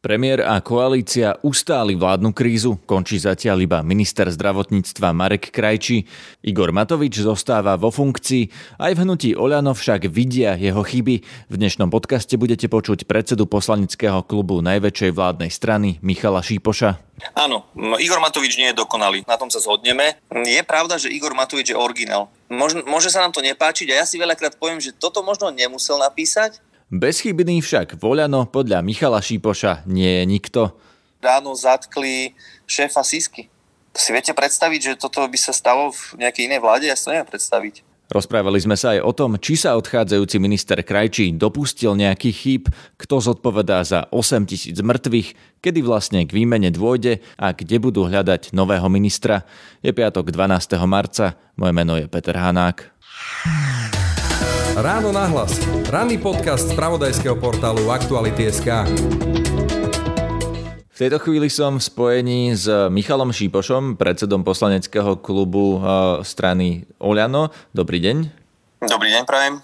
Premiér a koalícia ustáli vládnu krízu, končí zatiaľ iba minister zdravotníctva Marek Krajčí. Igor Matovič zostáva vo funkcii, aj v hnutí Oľano však vidia jeho chyby. V dnešnom podcaste budete počuť predsedu poslaneckého klubu najväčšej vládnej strany Michala Šípoša. Áno, Igor Matovič nie je dokonalý, na tom sa zhodneme. Je pravda, že Igor Matovič je originál. Môže, môže sa nám to nepáčiť a ja si veľakrát poviem, že toto možno nemusel napísať, Bezchybný však Voľano podľa Michala Šípoša nie je nikto. Ráno zatkli šéfa Sisky. Si viete predstaviť, že toto by sa stalo v nejakej inej vláde? Ja si to neviem predstaviť. Rozprávali sme sa aj o tom, či sa odchádzajúci minister Krajčí dopustil nejaký chýb, kto zodpovedá za 8 tisíc mŕtvych, kedy vlastne k výmene dôjde a kde budú hľadať nového ministra. Je piatok 12. marca, moje meno je Peter Hanák. Ráno na hlas. Ranný podcast z pravodajského portálu Aktuality.sk. V tejto chvíli som v spojení s Michalom Šípošom, predsedom poslaneckého klubu eh, strany Oľano. Dobrý deň. Dobrý deň, prajem.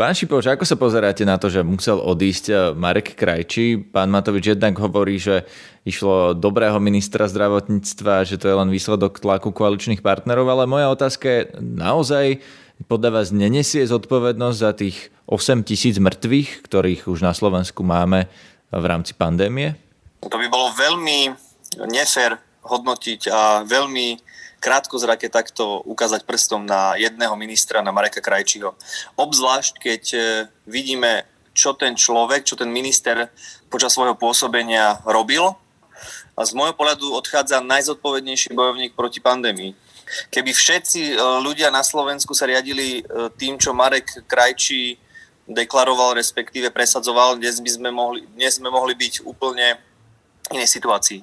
Pán Šipoš, ako sa pozeráte na to, že musel odísť eh, Marek Krajčí? Pán Matovič jednak hovorí, že išlo dobrého ministra zdravotníctva, že to je len výsledok tlaku koaličných partnerov, ale moja otázka je naozaj podľa vás nenesie zodpovednosť za tých 8 tisíc mŕtvych, ktorých už na Slovensku máme v rámci pandémie? To by bolo veľmi nefér hodnotiť a veľmi krátko zrake takto ukázať prstom na jedného ministra, na Mareka Krajčího. Obzvlášť, keď e, vidíme, čo ten človek, čo ten minister počas svojho pôsobenia robil. A z môjho pohľadu odchádza najzodpovednejší bojovník proti pandémii. Keby všetci e, ľudia na Slovensku sa riadili e, tým, čo Marek Krajčí deklaroval, respektíve presadzoval, dnes by sme mohli, dnes sme mohli byť úplne inej situácii.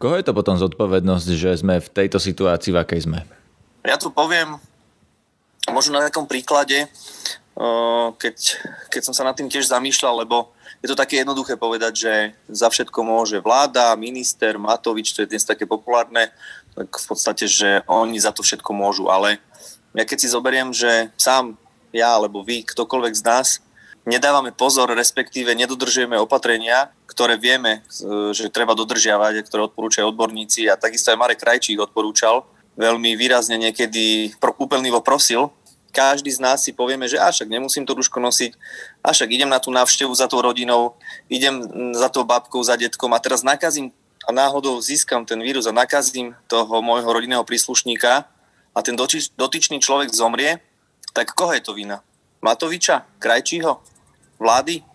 Koho je to potom zodpovednosť, že sme v tejto situácii, v akej sme? Ja tu poviem možno na takom príklade, e, keď, keď som sa nad tým tiež zamýšľal, lebo je to také jednoduché povedať, že za všetko môže vláda, minister, Matovič, to je dnes také populárne, tak v podstate, že oni za to všetko môžu. Ale ja keď si zoberiem, že sám ja alebo vy, ktokoľvek z nás, nedávame pozor, respektíve nedodržujeme opatrenia, ktoré vieme, e, že treba dodržiavať, ktoré odporúčajú odborníci a takisto aj Marek Krajčík odporúčal, veľmi výrazne niekedy úplnivo prosil, každý z nás si povieme, že však nemusím to rúško nosiť, však idem na tú návštevu za tou rodinou, idem za tou babkou, za detkom a teraz nakazím a náhodou získam ten vírus a nakazím toho môjho rodinného príslušníka a ten dotyč, dotyčný človek zomrie, tak koho je to vina? Matoviča? Krajčího? Vlády?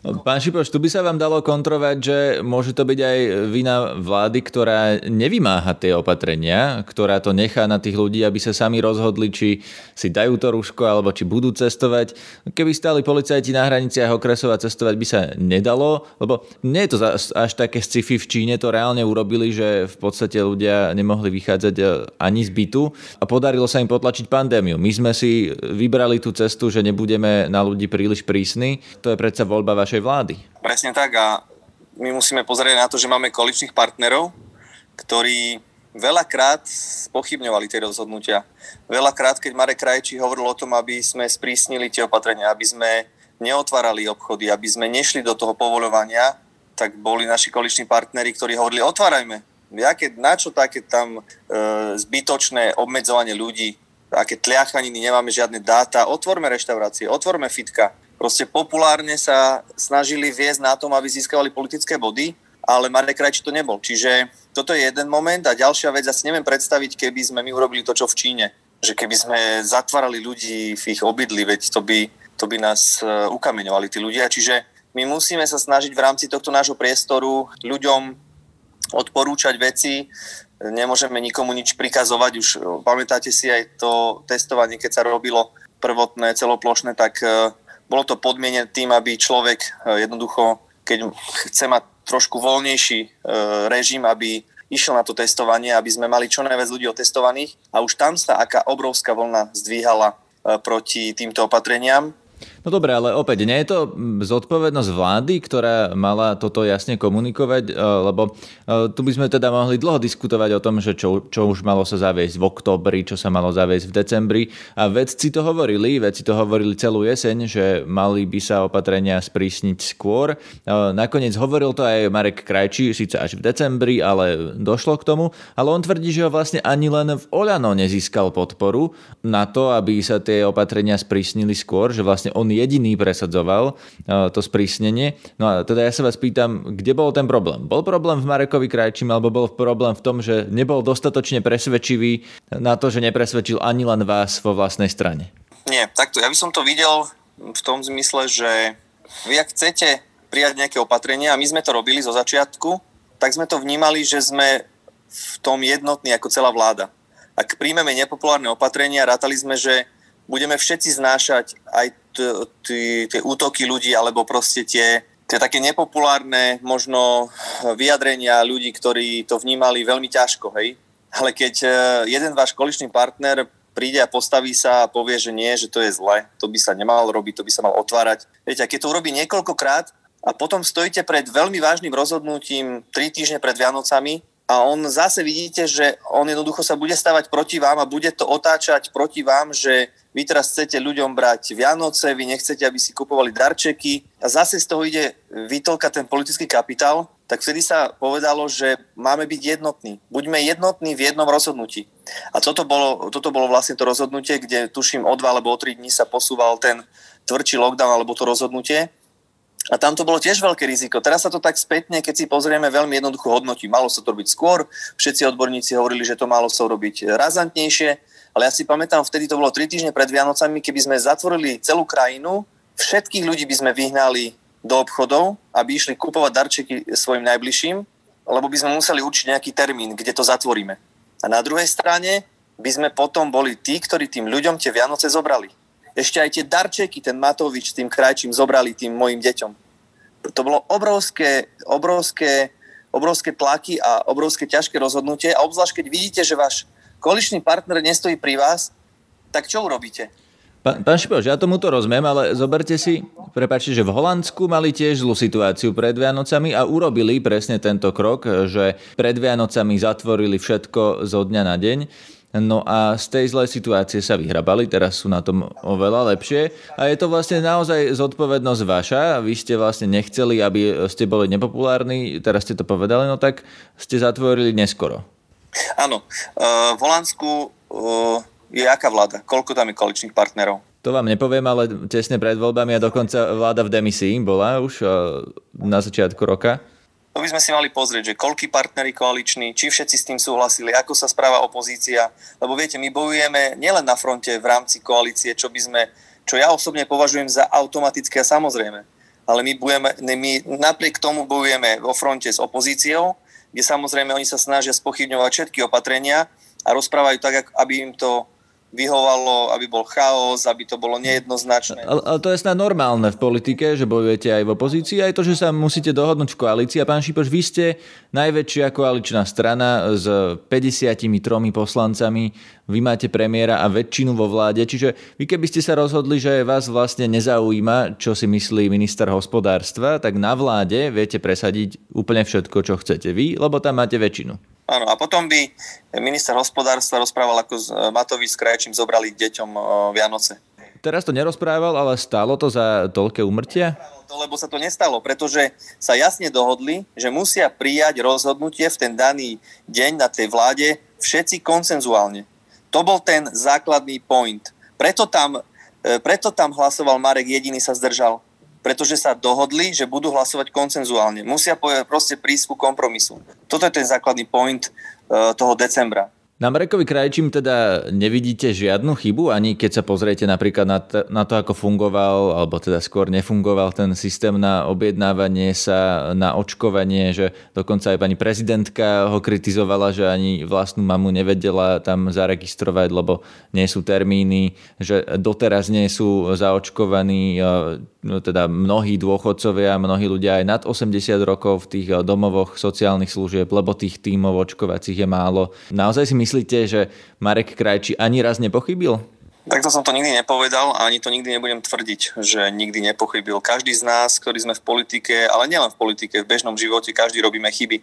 No, pán Šipoš, tu by sa vám dalo kontrovať, že môže to byť aj vina vlády, ktorá nevymáha tie opatrenia, ktorá to nechá na tých ľudí, aby sa sami rozhodli, či si dajú to rúško alebo či budú cestovať. Keby stáli policajti na hraniciach okresov cestovať by sa nedalo, lebo nie je to až také sci-fi v Číne, to reálne urobili, že v podstate ľudia nemohli vychádzať e, ani z bytu a podarilo sa im potlačiť pandémiu. My sme si vybrali tú cestu, že nebudeme na ľudí príliš prísni. To je predsa voľba vaša našej vlády. Presne tak a my musíme pozrieť na to, že máme koaličných partnerov, ktorí veľakrát pochybňovali tie rozhodnutia. Veľakrát, keď Marek Krajčí hovoril o tom, aby sme sprísnili tie opatrenia, aby sme neotvárali obchody, aby sme nešli do toho povolovania, tak boli naši koaliční partneri, ktorí hovorili, otvárajme. Jaké, na čo také tam e, zbytočné obmedzovanie ľudí, aké tliachaniny, nemáme žiadne dáta, otvorme reštaurácie, otvorme fitka, proste populárne sa snažili viesť na tom, aby získavali politické body, ale Marek Krajčí to nebol. Čiže toto je jeden moment a ďalšia vec, ja neviem predstaviť, keby sme my urobili to, čo v Číne. Že keby sme zatvárali ľudí v ich obydli, veď to by, to by nás e, ukameňovali tí ľudia. Čiže my musíme sa snažiť v rámci tohto nášho priestoru ľuďom odporúčať veci, nemôžeme nikomu nič prikazovať. Už e, pamätáte si aj to testovanie, keď sa robilo prvotné, celoplošné, tak e, bolo to podmienené tým, aby človek e, jednoducho, keď chce mať trošku voľnejší e, režim, aby išiel na to testovanie, aby sme mali čo najviac ľudí otestovaných a už tam sa aká obrovská vlna zdvíhala e, proti týmto opatreniam. No dobre, ale opäť, nie je to zodpovednosť vlády, ktorá mala toto jasne komunikovať, e, lebo e, tu by sme teda mohli dlho diskutovať o tom, že čo, čo už malo sa zaviesť v oktobri, čo sa malo zaviesť v decembri. A vedci to hovorili, vedci to hovorili celú jeseň, že mali by sa opatrenia sprísniť skôr. E, nakoniec hovoril to aj Marek Krajčí, síce až v decembri, ale došlo k tomu. Ale on tvrdí, že ho vlastne ani len v Oľano nezískal podporu na to, aby sa tie opatrenia sprísnili skôr, že vlastne on jediný presadzoval e, to sprísnenie. No a teda ja sa vás pýtam, kde bol ten problém? Bol problém v Marekovi Krajčím alebo bol problém v tom, že nebol dostatočne presvedčivý na to, že nepresvedčil ani len vás vo vlastnej strane? Nie, takto. Ja by som to videl v tom zmysle, že vy ak chcete prijať nejaké opatrenia, a my sme to robili zo začiatku, tak sme to vnímali, že sme v tom jednotní ako celá vláda. Ak príjmeme nepopulárne opatrenia, rátali sme, že budeme všetci znášať aj tie útoky ľudí alebo proste tie, tie také nepopulárne možno vyjadrenia ľudí, ktorí to vnímali veľmi ťažko, hej. Ale keď e, jeden váš koaličný partner príde a postaví sa a povie, že nie, že to je zle, to by sa nemalo robiť, to by sa mal otvárať. Viete, a keď to urobí niekoľkokrát a potom stojíte pred veľmi vážnym rozhodnutím tri týždne pred Vianocami a on zase vidíte, že on jednoducho sa bude stavať proti vám a bude to otáčať proti vám, že vy teraz chcete ľuďom brať Vianoce, vy nechcete, aby si kupovali darčeky a zase z toho ide vytolkať ten politický kapitál, tak vtedy sa povedalo, že máme byť jednotní. Buďme jednotní v jednom rozhodnutí. A toto bolo, toto bolo vlastne to rozhodnutie, kde tuším o dva alebo o tri dní sa posúval ten tvrdší lockdown alebo to rozhodnutie. A tam to bolo tiež veľké riziko. Teraz sa to tak spätne, keď si pozrieme, veľmi jednoducho hodnotí. Malo sa to robiť skôr, všetci odborníci hovorili, že to malo sa robiť razantnejšie, ale ja si pamätám, vtedy to bolo 3 týždne pred Vianocami, keby sme zatvorili celú krajinu, všetkých ľudí by sme vyhnali do obchodov, aby išli kupovať darčeky svojim najbližším, lebo by sme museli určiť nejaký termín, kde to zatvoríme. A na druhej strane by sme potom boli tí, ktorí tým ľuďom tie Vianoce zobrali. Ešte aj tie darčeky, ten Matovič tým krajčím zobrali tým mojim deťom. To bolo obrovské, obrovské, obrovské tlaky a obrovské ťažké rozhodnutie a obzvlášť keď vidíte, že váš koaličný partner nestojí pri vás, tak čo urobíte? Pán, pán Šipoš, ja tomu to rozumiem, ale zoberte si, prepáčte, že v Holandsku mali tiež zlú situáciu pred Vianocami a urobili presne tento krok, že pred Vianocami zatvorili všetko zo dňa na deň. No a z tej zlej situácie sa vyhrabali, teraz sú na tom oveľa lepšie a je to vlastne naozaj zodpovednosť vaša. Vy ste vlastne nechceli, aby ste boli nepopulárni, teraz ste to povedali, no tak ste zatvorili neskoro. Áno, uh, v Holandsku uh, je aká vláda? Koľko tam je koaličných partnerov? To vám nepoviem, ale tesne pred voľbami a dokonca vláda v demisii bola už uh, na začiatku roka. To by sme si mali pozrieť, že koľky partnery koaliční, či všetci s tým súhlasili, ako sa správa opozícia. Lebo viete, my bojujeme nielen na fronte v rámci koalície, čo by sme, čo ja osobne považujem za automatické a samozrejme. Ale my, bojujeme, my napriek tomu bojujeme vo fronte s opozíciou, kde samozrejme oni sa snažia spochybňovať všetky opatrenia a rozprávajú tak, aby im to vyhovalo, aby bol chaos, aby to bolo nejednoznačné. Ale, ale to je snad normálne v politike, že bojujete aj v opozícii, aj to, že sa musíte dohodnúť v koalícii. A pán Šipoš, vy ste najväčšia koaličná strana s 53 poslancami, vy máte premiéra a väčšinu vo vláde, čiže vy keby ste sa rozhodli, že vás vlastne nezaujíma, čo si myslí minister hospodárstva, tak na vláde viete presadiť úplne všetko, čo chcete vy, lebo tam máte väčšinu. Áno, a potom by minister hospodárstva rozprával, ako e, Matovič s Krajčím zobrali deťom e, Vianoce. Teraz to nerozprával, ale stálo to za toľké umrtia? To, lebo sa to nestalo, pretože sa jasne dohodli, že musia prijať rozhodnutie v ten daný deň na tej vláde všetci konsenzuálne. To bol ten základný point. Preto tam, e, preto tam hlasoval Marek, jediný sa zdržal pretože sa dohodli, že budú hlasovať koncenzuálne. Musia proste prísť ku kompromisu. Toto je ten základný point e, toho decembra. Na Marekovi Krajčím teda nevidíte žiadnu chybu, ani keď sa pozriete napríklad na, t- na to, ako fungoval, alebo teda skôr nefungoval ten systém na objednávanie sa, na očkovanie, že dokonca aj pani prezidentka ho kritizovala, že ani vlastnú mamu nevedela tam zaregistrovať, lebo nie sú termíny, že doteraz nie sú zaočkovaní no teda mnohí dôchodcovia, mnohí ľudia aj nad 80 rokov v tých domovoch sociálnych služieb, lebo tých tímov očkovacích je málo. Naozaj si myslíte, že Marek Krajčí ani raz nepochybil? Takto som to nikdy nepovedal a ani to nikdy nebudem tvrdiť, že nikdy nepochybil. Každý z nás, ktorý sme v politike, ale nielen v politike, v bežnom živote, každý robíme chyby.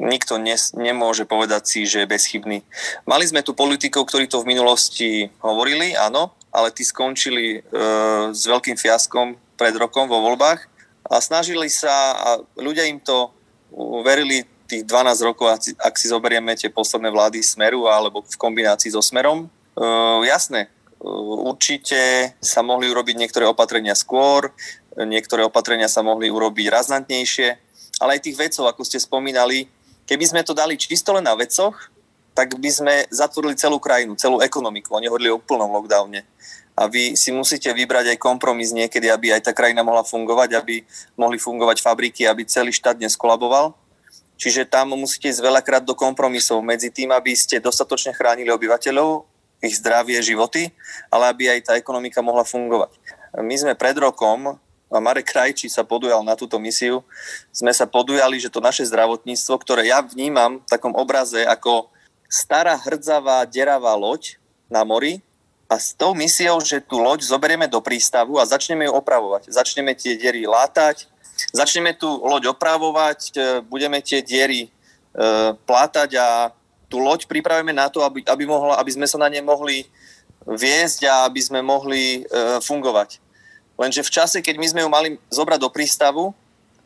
Nikto nes, nemôže povedať si, že je bezchybný. Mali sme tu politikov, ktorí to v minulosti hovorili, áno, ale tí skončili e, s veľkým fiaskom pred rokom vo voľbách a snažili sa a ľudia im to verili tých 12 rokov, ak si zoberieme tie posledné vlády Smeru alebo v kombinácii so Smerom. E, jasné, Určite sa mohli urobiť niektoré opatrenia skôr, niektoré opatrenia sa mohli urobiť raznantnejšie, ale aj tých vecov, ako ste spomínali, keby sme to dali čisto len na vecoch, tak by sme zatvorili celú krajinu, celú ekonomiku. Oni hovorili o úplnom lockdowne. A vy si musíte vybrať aj kompromis niekedy, aby aj tá krajina mohla fungovať, aby mohli fungovať fabriky, aby celý štát neskolaboval. Čiže tam musíte ísť veľakrát do kompromisov medzi tým, aby ste dostatočne chránili obyvateľov ich zdravie, životy, ale aby aj tá ekonomika mohla fungovať. My sme pred rokom, a Marek Krajčí sa podujal na túto misiu, sme sa podujali, že to naše zdravotníctvo, ktoré ja vnímam v takom obraze ako stará hrdzavá, deravá loď na mori, a s tou misiou, že tú loď zoberieme do prístavu a začneme ju opravovať. Začneme tie diery látať, začneme tú loď opravovať, e, budeme tie diery e, plátať a tú loď pripravíme na to, aby, aby, mohla, aby sme sa na ne mohli viesť a aby sme mohli e, fungovať. Lenže v čase, keď my sme ju mali zobrať do prístavu,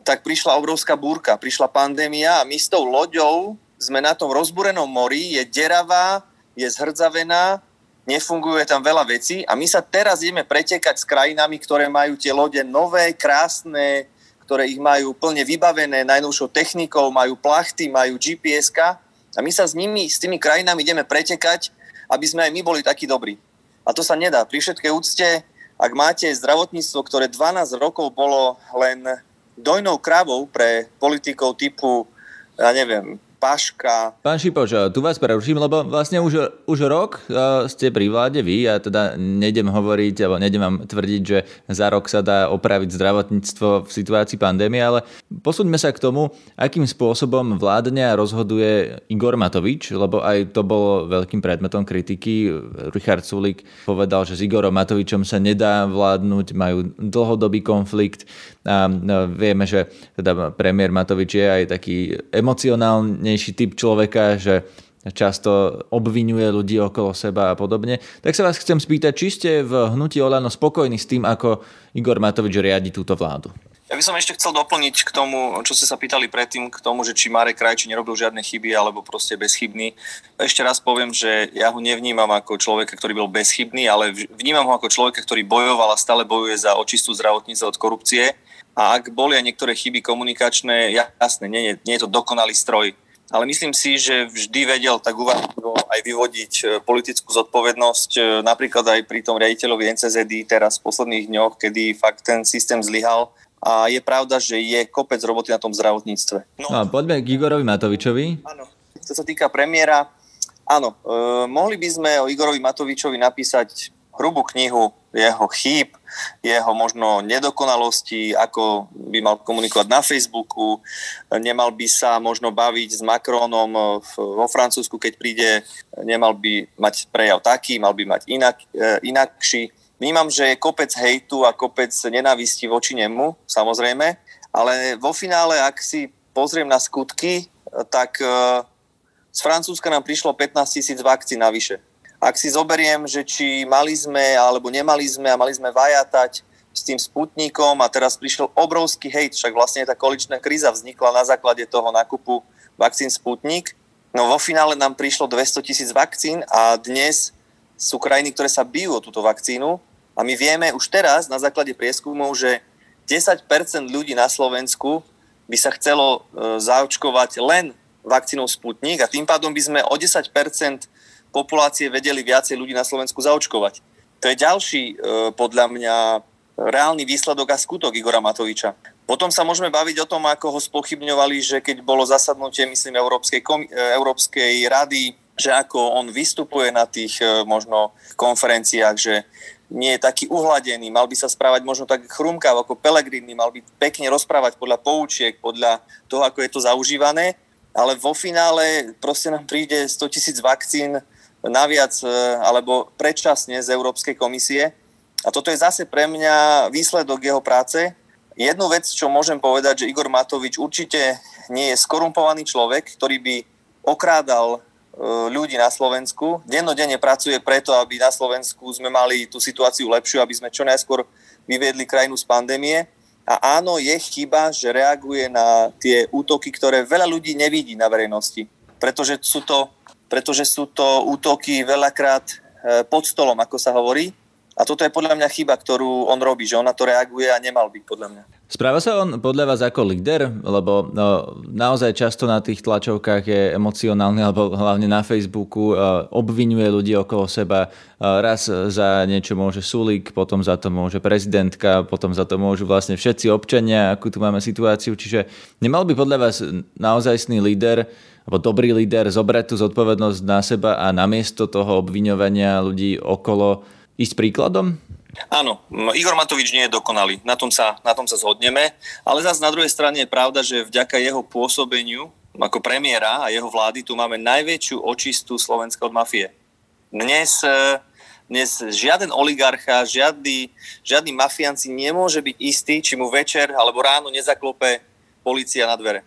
tak prišla obrovská búrka, prišla pandémia a my s tou loďou sme na tom rozbúrenom mori, je deravá, je zhrdzavená, nefunguje tam veľa vecí a my sa teraz ideme pretekať s krajinami, ktoré majú tie lode nové, krásne, ktoré ich majú plne vybavené najnovšou technikou, majú plachty, majú GPS-ka a my sa s nimi, s tými krajinami ideme pretekať, aby sme aj my boli takí dobrí. A to sa nedá. Pri všetkej úcte, ak máte zdravotníctvo, ktoré 12 rokov bolo len dojnou kravou pre politikov typu, ja neviem, Paška. Pán Šipoš, tu vás preruším, lebo vlastne už, už rok ste pri vláde vy a teda nejdem hovoriť, alebo nejdem vám tvrdiť, že za rok sa dá opraviť zdravotníctvo v situácii pandémie, ale posúďme sa k tomu, akým spôsobom vládne a rozhoduje Igor Matovič, lebo aj to bolo veľkým predmetom kritiky. Richard Sulik povedal, že s Igorom Matovičom sa nedá vládnuť, majú dlhodobý konflikt a no, vieme, že teda premiér Matovič je aj taký emocionálny najsilnejší typ človeka, že často obvinuje ľudí okolo seba a podobne. Tak sa vás chcem spýtať, či ste v hnutí Olano spokojní s tým, ako Igor Matovič riadi túto vládu? Ja by som ešte chcel doplniť k tomu, čo ste sa pýtali predtým, k tomu, že či Marek Krajči nerobil žiadne chyby alebo proste bezchybný. Ešte raz poviem, že ja ho nevnímam ako človeka, ktorý bol bezchybný, ale vnímam ho ako človeka, ktorý bojoval a stále bojuje za očistú zdravotníctvo od korupcie. A ak boli aj niektoré chyby komunikačné, jasné, nie, nie, nie je to dokonalý stroj. Ale myslím si, že vždy vedel tak uvážlivo aj vyvodiť e, politickú zodpovednosť, e, napríklad aj pri tom riaditeľovi NCZD teraz v posledných dňoch, kedy fakt ten systém zlyhal. A je pravda, že je kopec roboty na tom zdravotníctve. No, no poďme k Igorovi Matovičovi. Áno, čo sa týka premiéra, áno, e, mohli by sme o Igorovi Matovičovi napísať hrubú knihu jeho chýb, jeho možno nedokonalosti, ako by mal komunikovať na Facebooku, nemal by sa možno baviť s Macronom vo Francúzsku, keď príde, nemal by mať prejav taký, mal by mať inak, e, inakší. Vnímam, že je kopec hejtu a kopec nenávisti voči nemu, samozrejme, ale vo finále, ak si pozriem na skutky, tak e, z Francúzska nám prišlo 15 tisíc vakcín navyše ak si zoberiem, že či mali sme alebo nemali sme a mali sme vajatať s tým Sputnikom a teraz prišiel obrovský hejt, však vlastne tá količná kríza vznikla na základe toho nákupu vakcín Sputnik. No vo finále nám prišlo 200 tisíc vakcín a dnes sú krajiny, ktoré sa bijú o túto vakcínu a my vieme už teraz na základe prieskumov, že 10% ľudí na Slovensku by sa chcelo e, zaočkovať len vakcínou Sputnik a tým pádom by sme o 10% populácie vedeli viacej ľudí na Slovensku zaočkovať. To je ďalší, e, podľa mňa, reálny výsledok a skutok Igora Matoviča. Potom sa môžeme baviť o tom, ako ho spochybňovali, že keď bolo zasadnutie, myslím, Európskej, kom- e, Európskej rady, že ako on vystupuje na tých e, možno konferenciách, že nie je taký uhladený, mal by sa správať možno tak chrumkav ako Pelegrini, mal by pekne rozprávať podľa poučiek, podľa toho, ako je to zaužívané, ale vo finále proste nám príde 100 tisíc vakcín naviac e, alebo predčasne z Európskej komisie. A toto je zase pre mňa výsledok jeho práce. Jednu vec, čo môžem povedať, že Igor Matovič určite nie je skorumpovaný človek, ktorý by okrádal e, ľudí na Slovensku. Dennodenne pracuje preto, aby na Slovensku sme mali tú situáciu lepšiu, aby sme čo najskôr vyviedli krajinu z pandémie. A áno, je chyba, že reaguje na tie útoky, ktoré veľa ľudí nevidí na verejnosti. Pretože sú to, pretože sú to útoky veľakrát e, pod stolom, ako sa hovorí. A toto je podľa mňa chyba, ktorú on robí, že on na to reaguje a nemal byť podľa mňa. Správa sa on podľa vás ako líder? Lebo no, naozaj často na tých tlačovkách je emocionálny, alebo hlavne na Facebooku uh, obvinuje ľudí okolo seba. Uh, raz za niečo môže Sulík, potom za to môže prezidentka, potom za to môžu vlastne všetci občania, akú tu máme situáciu. Čiže nemal by podľa vás naozajstný líder alebo dobrý líder zobrať tú zodpovednosť na seba a namiesto toho obviňovania ľudí okolo ísť príkladom? Áno, Igor Matovič nie je dokonalý, na tom sa, na tom sa zhodneme, ale zase na druhej strane je pravda, že vďaka jeho pôsobeniu ako premiéra a jeho vlády tu máme najväčšiu očistú Slovenska od mafie. Dnes, e, dnes žiaden oligarcha, žiadny, žiadny mafianci nemôže byť istý, či mu večer alebo ráno nezaklope policia na dvere.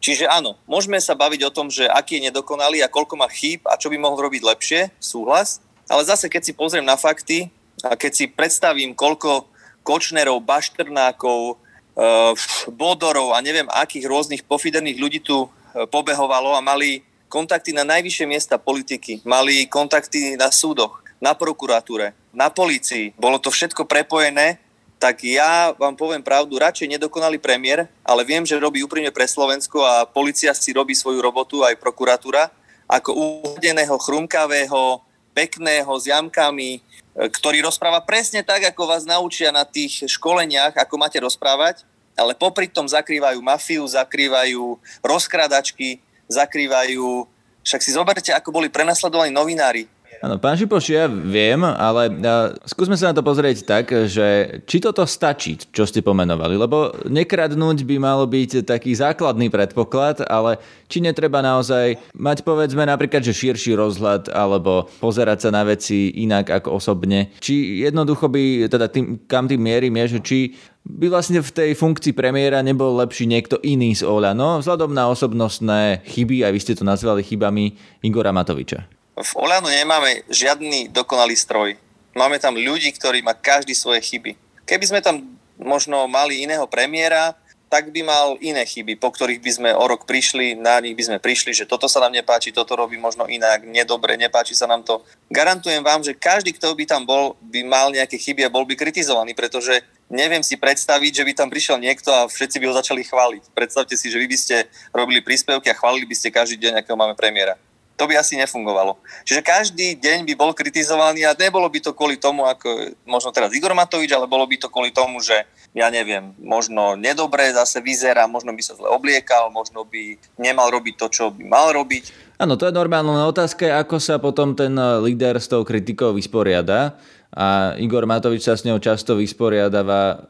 Čiže áno, môžeme sa baviť o tom, že aký je nedokonalý a koľko má chýb a čo by mohol robiť lepšie, súhlas, ale zase keď si pozriem na fakty, a keď si predstavím, koľko Kočnerov, Baštrnákov, eh, Bodorov a neviem akých rôznych pofiderných ľudí tu eh, pobehovalo a mali kontakty na najvyššie miesta politiky, mali kontakty na súdoch, na prokuratúre, na polícii. Bolo to všetko prepojené, tak ja vám poviem pravdu, radšej nedokonalý premiér, ale viem, že robí úprimne pre Slovensko a policia si robí svoju robotu, aj prokuratúra, ako uvedeného, chrumkavého, pekného, s jamkami, ktorý rozpráva presne tak, ako vás naučia na tých školeniach, ako máte rozprávať, ale popri tom zakrývajú mafiu, zakrývajú rozkradačky, zakrývajú... Však si zoberte, ako boli prenasledovaní novinári Áno, pán Šipoš, ja viem, ale uh, skúsme sa na to pozrieť tak, že či toto stačí, čo ste pomenovali, lebo nekradnúť by malo byť taký základný predpoklad, ale či netreba naozaj mať povedzme napríklad, že širší rozhľad alebo pozerať sa na veci inak ako osobne. Či jednoducho by, teda tým, kam tým mierim je, že či by vlastne v tej funkcii premiéra nebol lepší niekto iný z Oľano, vzhľadom na osobnostné chyby, aj vy ste to nazvali chybami Igora Matoviča. V Oľano nemáme žiadny dokonalý stroj. Máme tam ľudí, ktorí má každý svoje chyby. Keby sme tam možno mali iného premiéra, tak by mal iné chyby, po ktorých by sme o rok prišli, na nich by sme prišli, že toto sa nám nepáči, toto robí možno inak, nedobre, nepáči sa nám to. Garantujem vám, že každý, kto by tam bol, by mal nejaké chyby a bol by kritizovaný, pretože neviem si predstaviť, že by tam prišiel niekto a všetci by ho začali chváliť. Predstavte si, že vy by ste robili príspevky a chválili by ste každý deň, akého máme premiéra. To by asi nefungovalo. Čiže každý deň by bol kritizovaný a nebolo by to kvôli tomu, ako možno teraz Igor Matovič, ale bolo by to kvôli tomu, že ja neviem, možno nedobre zase vyzerá, možno by sa zle obliekal, možno by nemal robiť to, čo by mal robiť. Áno, to je normálna otázka, ako sa potom ten líder s tou kritikou vysporiada a Igor Matovič sa s ňou často vysporiadáva,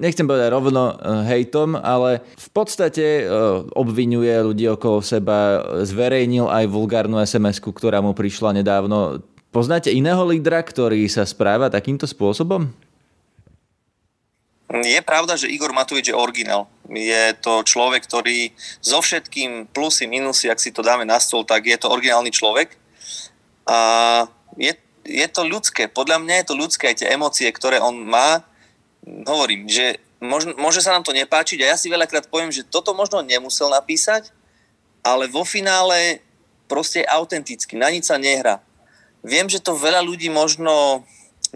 nechcem povedať rovno eh, hejtom, ale v podstate eh, obvinuje ľudí okolo seba, zverejnil aj vulgárnu sms ktorá mu prišla nedávno. Poznáte iného lídra, ktorý sa správa takýmto spôsobom? Je pravda, že Igor Matovič je originál. Je to človek, ktorý so všetkým plusy, minusy, ak si to dáme na stôl, tak je to originálny človek. A je je to ľudské. Podľa mňa je to ľudské aj tie emócie, ktoré on má. Hovorím, že môže, môže sa nám to nepáčiť a ja si veľakrát poviem, že toto možno nemusel napísať, ale vo finále proste je autentický, na nič sa nehrá. Viem, že to veľa ľudí možno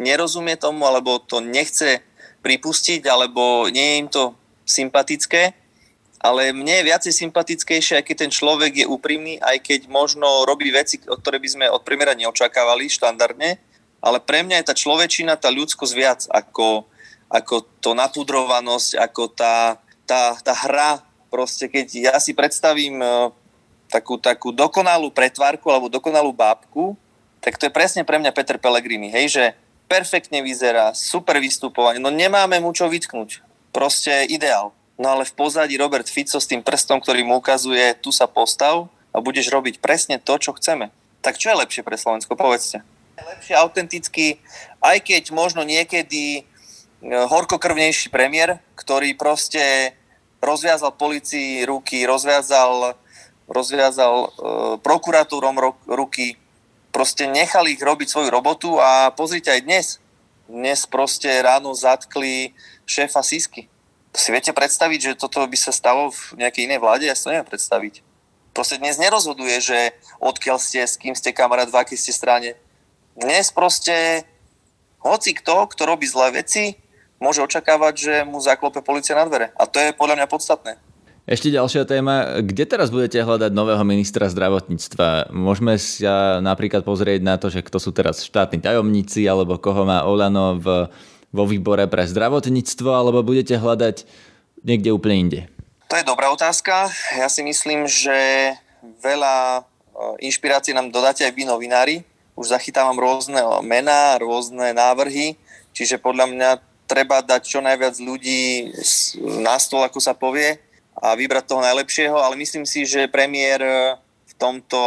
nerozumie tomu, alebo to nechce pripustiť, alebo nie je im to sympatické, ale mne je viacej sympatickejšie, aj keď ten človek je úprimný, aj keď možno robí veci, ktoré by sme od premiéra neočakávali štandardne, ale pre mňa je tá človečina, tá ľudskosť viac ako, ako to napudrovanosť, ako tá, tá, tá hra. Proste keď ja si predstavím e, takú, takú dokonalú pretvárku alebo dokonalú bábku, tak to je presne pre mňa Peter Pellegrini, hej, že perfektne vyzerá, super vystupovanie, no nemáme mu čo vytknúť. Proste ideál. No ale v pozadí Robert Fico s tým prstom, ktorý mu ukazuje, tu sa postav a budeš robiť presne to, čo chceme. Tak čo je lepšie pre Slovensko, povedzte? Lepšie autenticky, aj keď možno niekedy e, horkokrvnejší premiér, ktorý proste rozviazal policii ruky, rozviazal, rozviazal e, prokuratúrom ruky, proste nechali ich robiť svoju robotu a pozrite aj dnes. Dnes proste ráno zatkli šéfa Sisky. Si viete predstaviť, že toto by sa stalo v nejakej inej vláde? Ja si to neviem predstaviť proste dnes nerozhoduje, že odkiaľ ste, s kým ste kamarát, v akej ste strane. Dnes proste hoci kto, kto robí zlé veci, môže očakávať, že mu zaklope policia na dvere. A to je podľa mňa podstatné. Ešte ďalšia téma. Kde teraz budete hľadať nového ministra zdravotníctva? Môžeme sa napríklad pozrieť na to, že kto sú teraz štátni tajomníci, alebo koho má Olano v, vo výbore pre zdravotníctvo, alebo budete hľadať niekde úplne inde? To je dobrá otázka. Ja si myslím, že veľa e, inšpirácie nám dodáte aj vy novinári. Už zachytávam rôzne mená, rôzne návrhy, čiže podľa mňa treba dať čo najviac ľudí na stôl, ako sa povie, a vybrať toho najlepšieho, ale myslím si, že premiér e, v tomto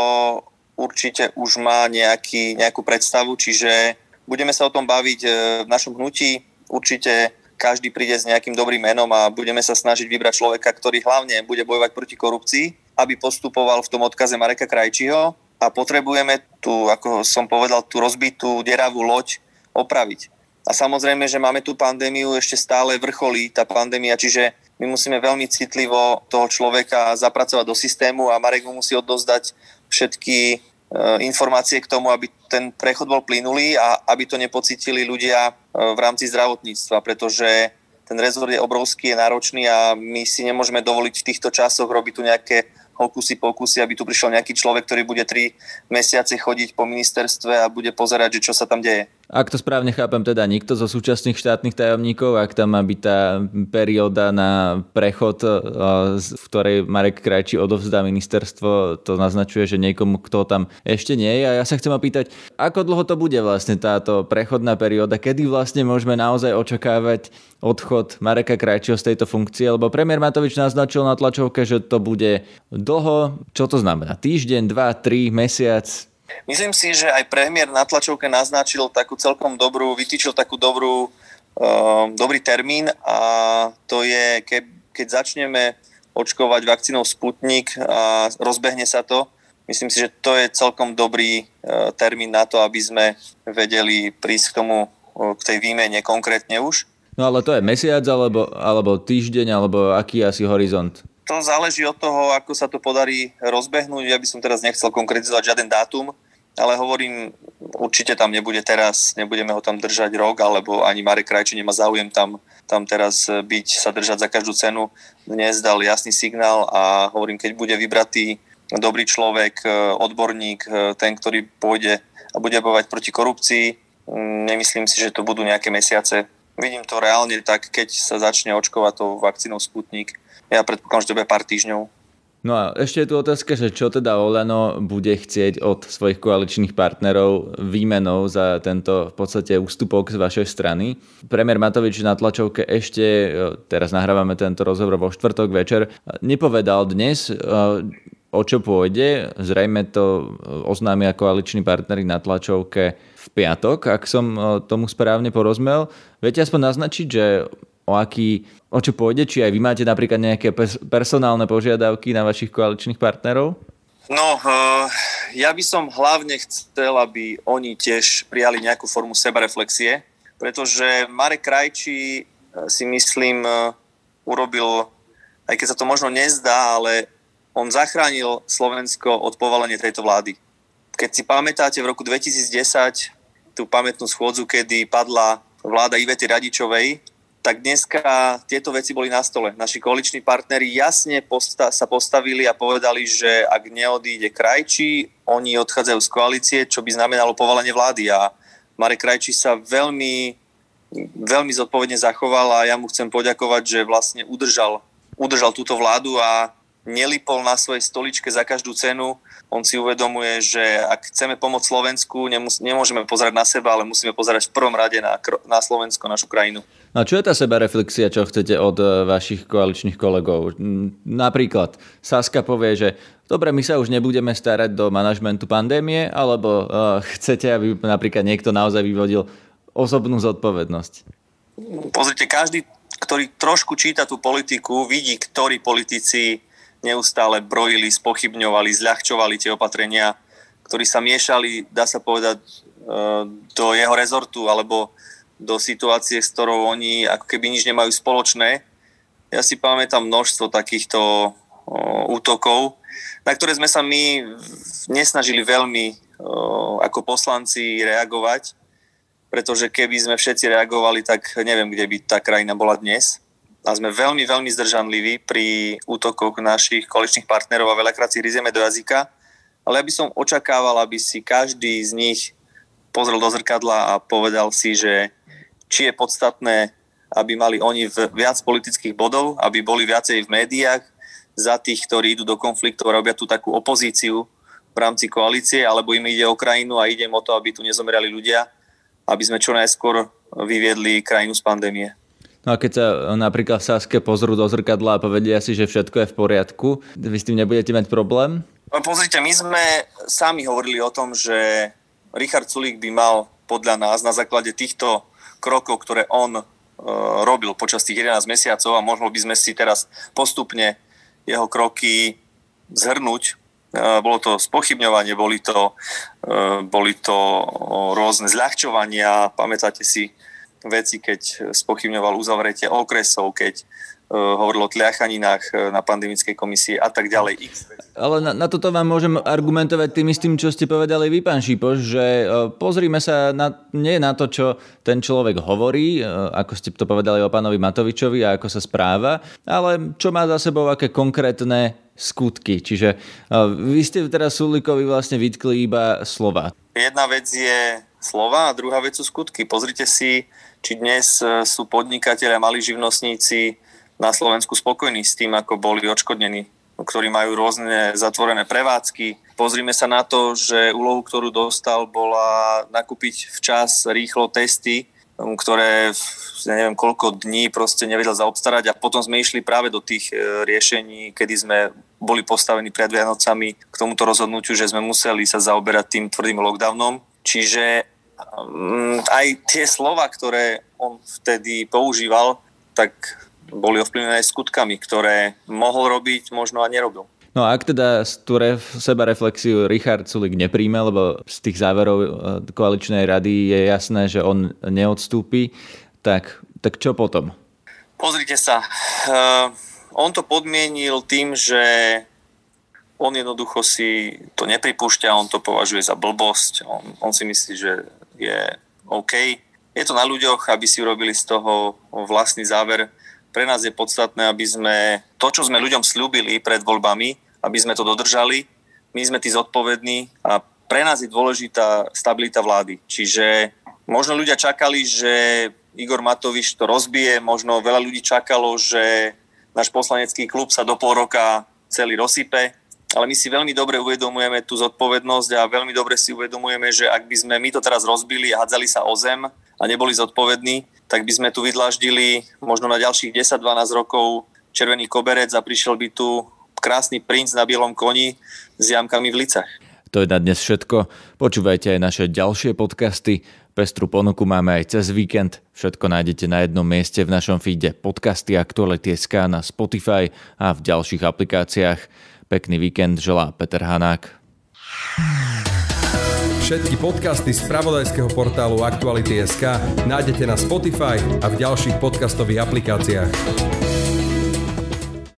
určite už má nejaký, nejakú predstavu, čiže budeme sa o tom baviť e, v našom hnutí. Určite každý príde s nejakým dobrým menom a budeme sa snažiť vybrať človeka, ktorý hlavne bude bojovať proti korupcii, aby postupoval v tom odkaze Mareka Krajčího a potrebujeme tu, ako som povedal, tú rozbitú deravú loď opraviť. A samozrejme, že máme tú pandémiu, ešte stále vrcholí tá pandémia, čiže my musíme veľmi citlivo toho človeka zapracovať do systému a Marek mu musí odozdať všetky informácie k tomu, aby ten prechod bol plynulý a aby to nepocítili ľudia e, v rámci zdravotníctva, pretože ten rezort je obrovský, je náročný a my si nemôžeme dovoliť v týchto časoch robiť tu nejaké hokusy pokusy, aby tu prišiel nejaký človek, ktorý bude 3 mesiace chodiť po ministerstve a bude pozerať, že čo sa tam deje. Ak to správne chápem, teda nikto zo súčasných štátnych tajomníkov, ak tam má byť tá perióda na prechod, v ktorej Marek Krajčí odovzdá ministerstvo, to naznačuje, že niekomu, kto tam ešte nie je. A ja sa chcem opýtať, ako dlho to bude vlastne táto prechodná perióda, kedy vlastne môžeme naozaj očakávať odchod Mareka Krajčího z tejto funkcie, lebo premiér Matovič naznačil na tlačovke, že to bude dlho. Čo to znamená? Týždeň, dva, tri, mesiac? Myslím si, že aj premiér na tlačovke naznačil takú celkom dobrú, vytýčil takú dobrú, uh, dobrý termín a to je, ke, keď začneme očkovať vakcínou Sputnik a rozbehne sa to, myslím si, že to je celkom dobrý uh, termín na to, aby sme vedeli prísť k tomu, k tej výmene konkrétne už. No ale to je mesiac alebo, alebo týždeň, alebo aký asi horizont? To záleží od toho, ako sa to podarí rozbehnúť. Ja by som teraz nechcel konkretizovať žiaden dátum, ale hovorím, určite tam nebude teraz, nebudeme ho tam držať rok, alebo ani Marek Krajči nemá záujem tam, tam teraz byť, sa držať za každú cenu. Dnes dal jasný signál a hovorím, keď bude vybratý dobrý človek, odborník, ten, ktorý pôjde a bude bojovať proti korupcii, nemyslím si, že to budú nejaké mesiace. Vidím to reálne tak, keď sa začne očkovať tou vakcínou Sputnik, ja predpokladám, že to bude pár týždňov. No a ešte je tu otázka, že čo teda Olano bude chcieť od svojich koaličných partnerov výmenou za tento v podstate ústupok z vašej strany. Premiér Matovič na tlačovke ešte, e, teraz nahrávame tento rozhovor vo štvrtok večer, nepovedal dnes, e, o čo pôjde. Zrejme to e, oznámia koaliční partnery na tlačovke v piatok, ak som tomu správne porozmel. Viete aspoň naznačiť, že o aký, o čo pôjde? Či aj vy máte napríklad nejaké personálne požiadavky na vašich koaličných partnerov? No, uh, ja by som hlavne chcel, aby oni tiež prijali nejakú formu sebareflexie, pretože Marek Krajčí si myslím urobil, aj keď sa to možno nezdá, ale on zachránil Slovensko od povalenia tejto vlády. Keď si pamätáte v roku 2010 tú pamätnú schôdzu, kedy padla vláda Ivety Radičovej, tak dneska tieto veci boli na stole. Naši koaliční partneri jasne posta- sa postavili a povedali, že ak neodíde Krajčí, oni odchádzajú z koalície, čo by znamenalo povalenie vlády. A Marek Krajčí sa veľmi, veľmi zodpovedne zachoval a ja mu chcem poďakovať, že vlastne udržal, udržal túto vládu a nelipol na svojej stoličke za každú cenu. On si uvedomuje, že ak chceme pomôcť Slovensku, nemus- nemôžeme pozerať na seba, ale musíme pozerať v prvom rade na, na Slovensko, našu krajinu. No a čo je tá sebareflexia, čo chcete od e, vašich koaličných kolegov? Napríklad Saska povie, že dobre, my sa už nebudeme starať do manažmentu pandémie, alebo uh, chcete, aby napríklad niekto naozaj vyvodil osobnú zodpovednosť? Pozrite, každý, ktorý trošku číta tú politiku, vidí, ktorí politici neustále brojili, spochybňovali, zľahčovali tie opatrenia, ktorí sa miešali, dá sa povedať, e, do jeho rezortu alebo do situácie, s ktorou oni ako keby nič nemajú spoločné. Ja si pamätám množstvo takýchto útokov, na ktoré sme sa my nesnažili veľmi ako poslanci reagovať, pretože keby sme všetci reagovali, tak neviem, kde by tá krajina bola dnes a sme veľmi, veľmi zdržanliví pri útokoch našich koaličných partnerov a veľakrát si rizieme do jazyka, ale ja by som očakával, aby si každý z nich pozrel do zrkadla a povedal si, že či je podstatné, aby mali oni viac politických bodov, aby boli viacej v médiách za tých, ktorí idú do konfliktu a robia tú takú opozíciu v rámci koalície, alebo im ide o krajinu a ide o to, aby tu nezomreli ľudia, aby sme čo najskôr vyviedli krajinu z pandémie. No a keď sa napríklad v Saske pozrú do zrkadla a povedia si, že všetko je v poriadku, vy s tým nebudete mať problém? No, pozrite, my sme sami hovorili o tom, že Richard Sulík by mal podľa nás na základe týchto krokov, ktoré on e, robil počas tých 11 mesiacov a možno by sme si teraz postupne jeho kroky zhrnúť. E, bolo to spochybňovanie, boli to, e, boli to rôzne zľahčovania, pamätáte si veci, keď spochybňoval uzavretie okresov, keď uh, hovoril o tliachaninách uh, na pandemickej komisii a tak ďalej. Ale na, na toto vám môžem argumentovať tým istým, čo ste povedali vy, pán Šipoš, že uh, pozrime sa na, nie na to, čo ten človek hovorí, ako ste to povedali o pánovi Matovičovi a ako sa správa, ale čo má za sebou aké konkrétne skutky. Čiže vy ste teraz Sulikovi vlastne vytkli iba slova. Jedna vec je slova a druhá vec sú skutky. Pozrite si či dnes e, sú podnikatelia, mali živnostníci na Slovensku spokojní s tým, ako boli odškodnení, ktorí majú rôzne zatvorené prevádzky. Pozrime sa na to, že úlohu, ktorú dostal, bola nakúpiť včas rýchlo testy, ktoré ja neviem koľko dní proste nevedel zaobstarať a potom sme išli práve do tých e, riešení, kedy sme boli postavení pred Vianocami k tomuto rozhodnutiu, že sme museli sa zaoberať tým tvrdým lockdownom. Čiže aj tie slova, ktoré on vtedy používal, tak boli ovplyvnené skutkami, ktoré mohol robiť, možno a nerobil. No a ak teda tú ref, sebareflexiu Richard Sulik nepríjme, lebo z tých záverov e, koaličnej rady je jasné, že on neodstúpi, tak, tak čo potom? Pozrite sa, uh, on to podmienil tým, že on jednoducho si to nepripúšťa, on to považuje za blbosť, on, on si myslí, že je OK. Je to na ľuďoch, aby si urobili z toho vlastný záver. Pre nás je podstatné, aby sme to, čo sme ľuďom slúbili pred voľbami, aby sme to dodržali. My sme tí zodpovední a pre nás je dôležitá stabilita vlády. Čiže možno ľudia čakali, že Igor Matovič to rozbije, možno veľa ľudí čakalo, že náš poslanecký klub sa do pol roka celý rozsype ale my si veľmi dobre uvedomujeme tú zodpovednosť a veľmi dobre si uvedomujeme, že ak by sme my to teraz rozbili a hadzali sa o zem a neboli zodpovední, tak by sme tu vydlaždili možno na ďalších 10-12 rokov červený koberec a prišiel by tu krásny princ na bielom koni s jamkami v licách. To je na dnes všetko. Počúvajte aj naše ďalšie podcasty. Pestru ponuku máme aj cez víkend. Všetko nájdete na jednom mieste v našom feede podcasty Aktuality.sk na Spotify a v ďalších aplikáciách. Pekný víkend želá Peter Hanák. Všetky podcasty z pravodajského portálu Aktuality.sk nájdete na Spotify a v ďalších podcastových aplikáciách.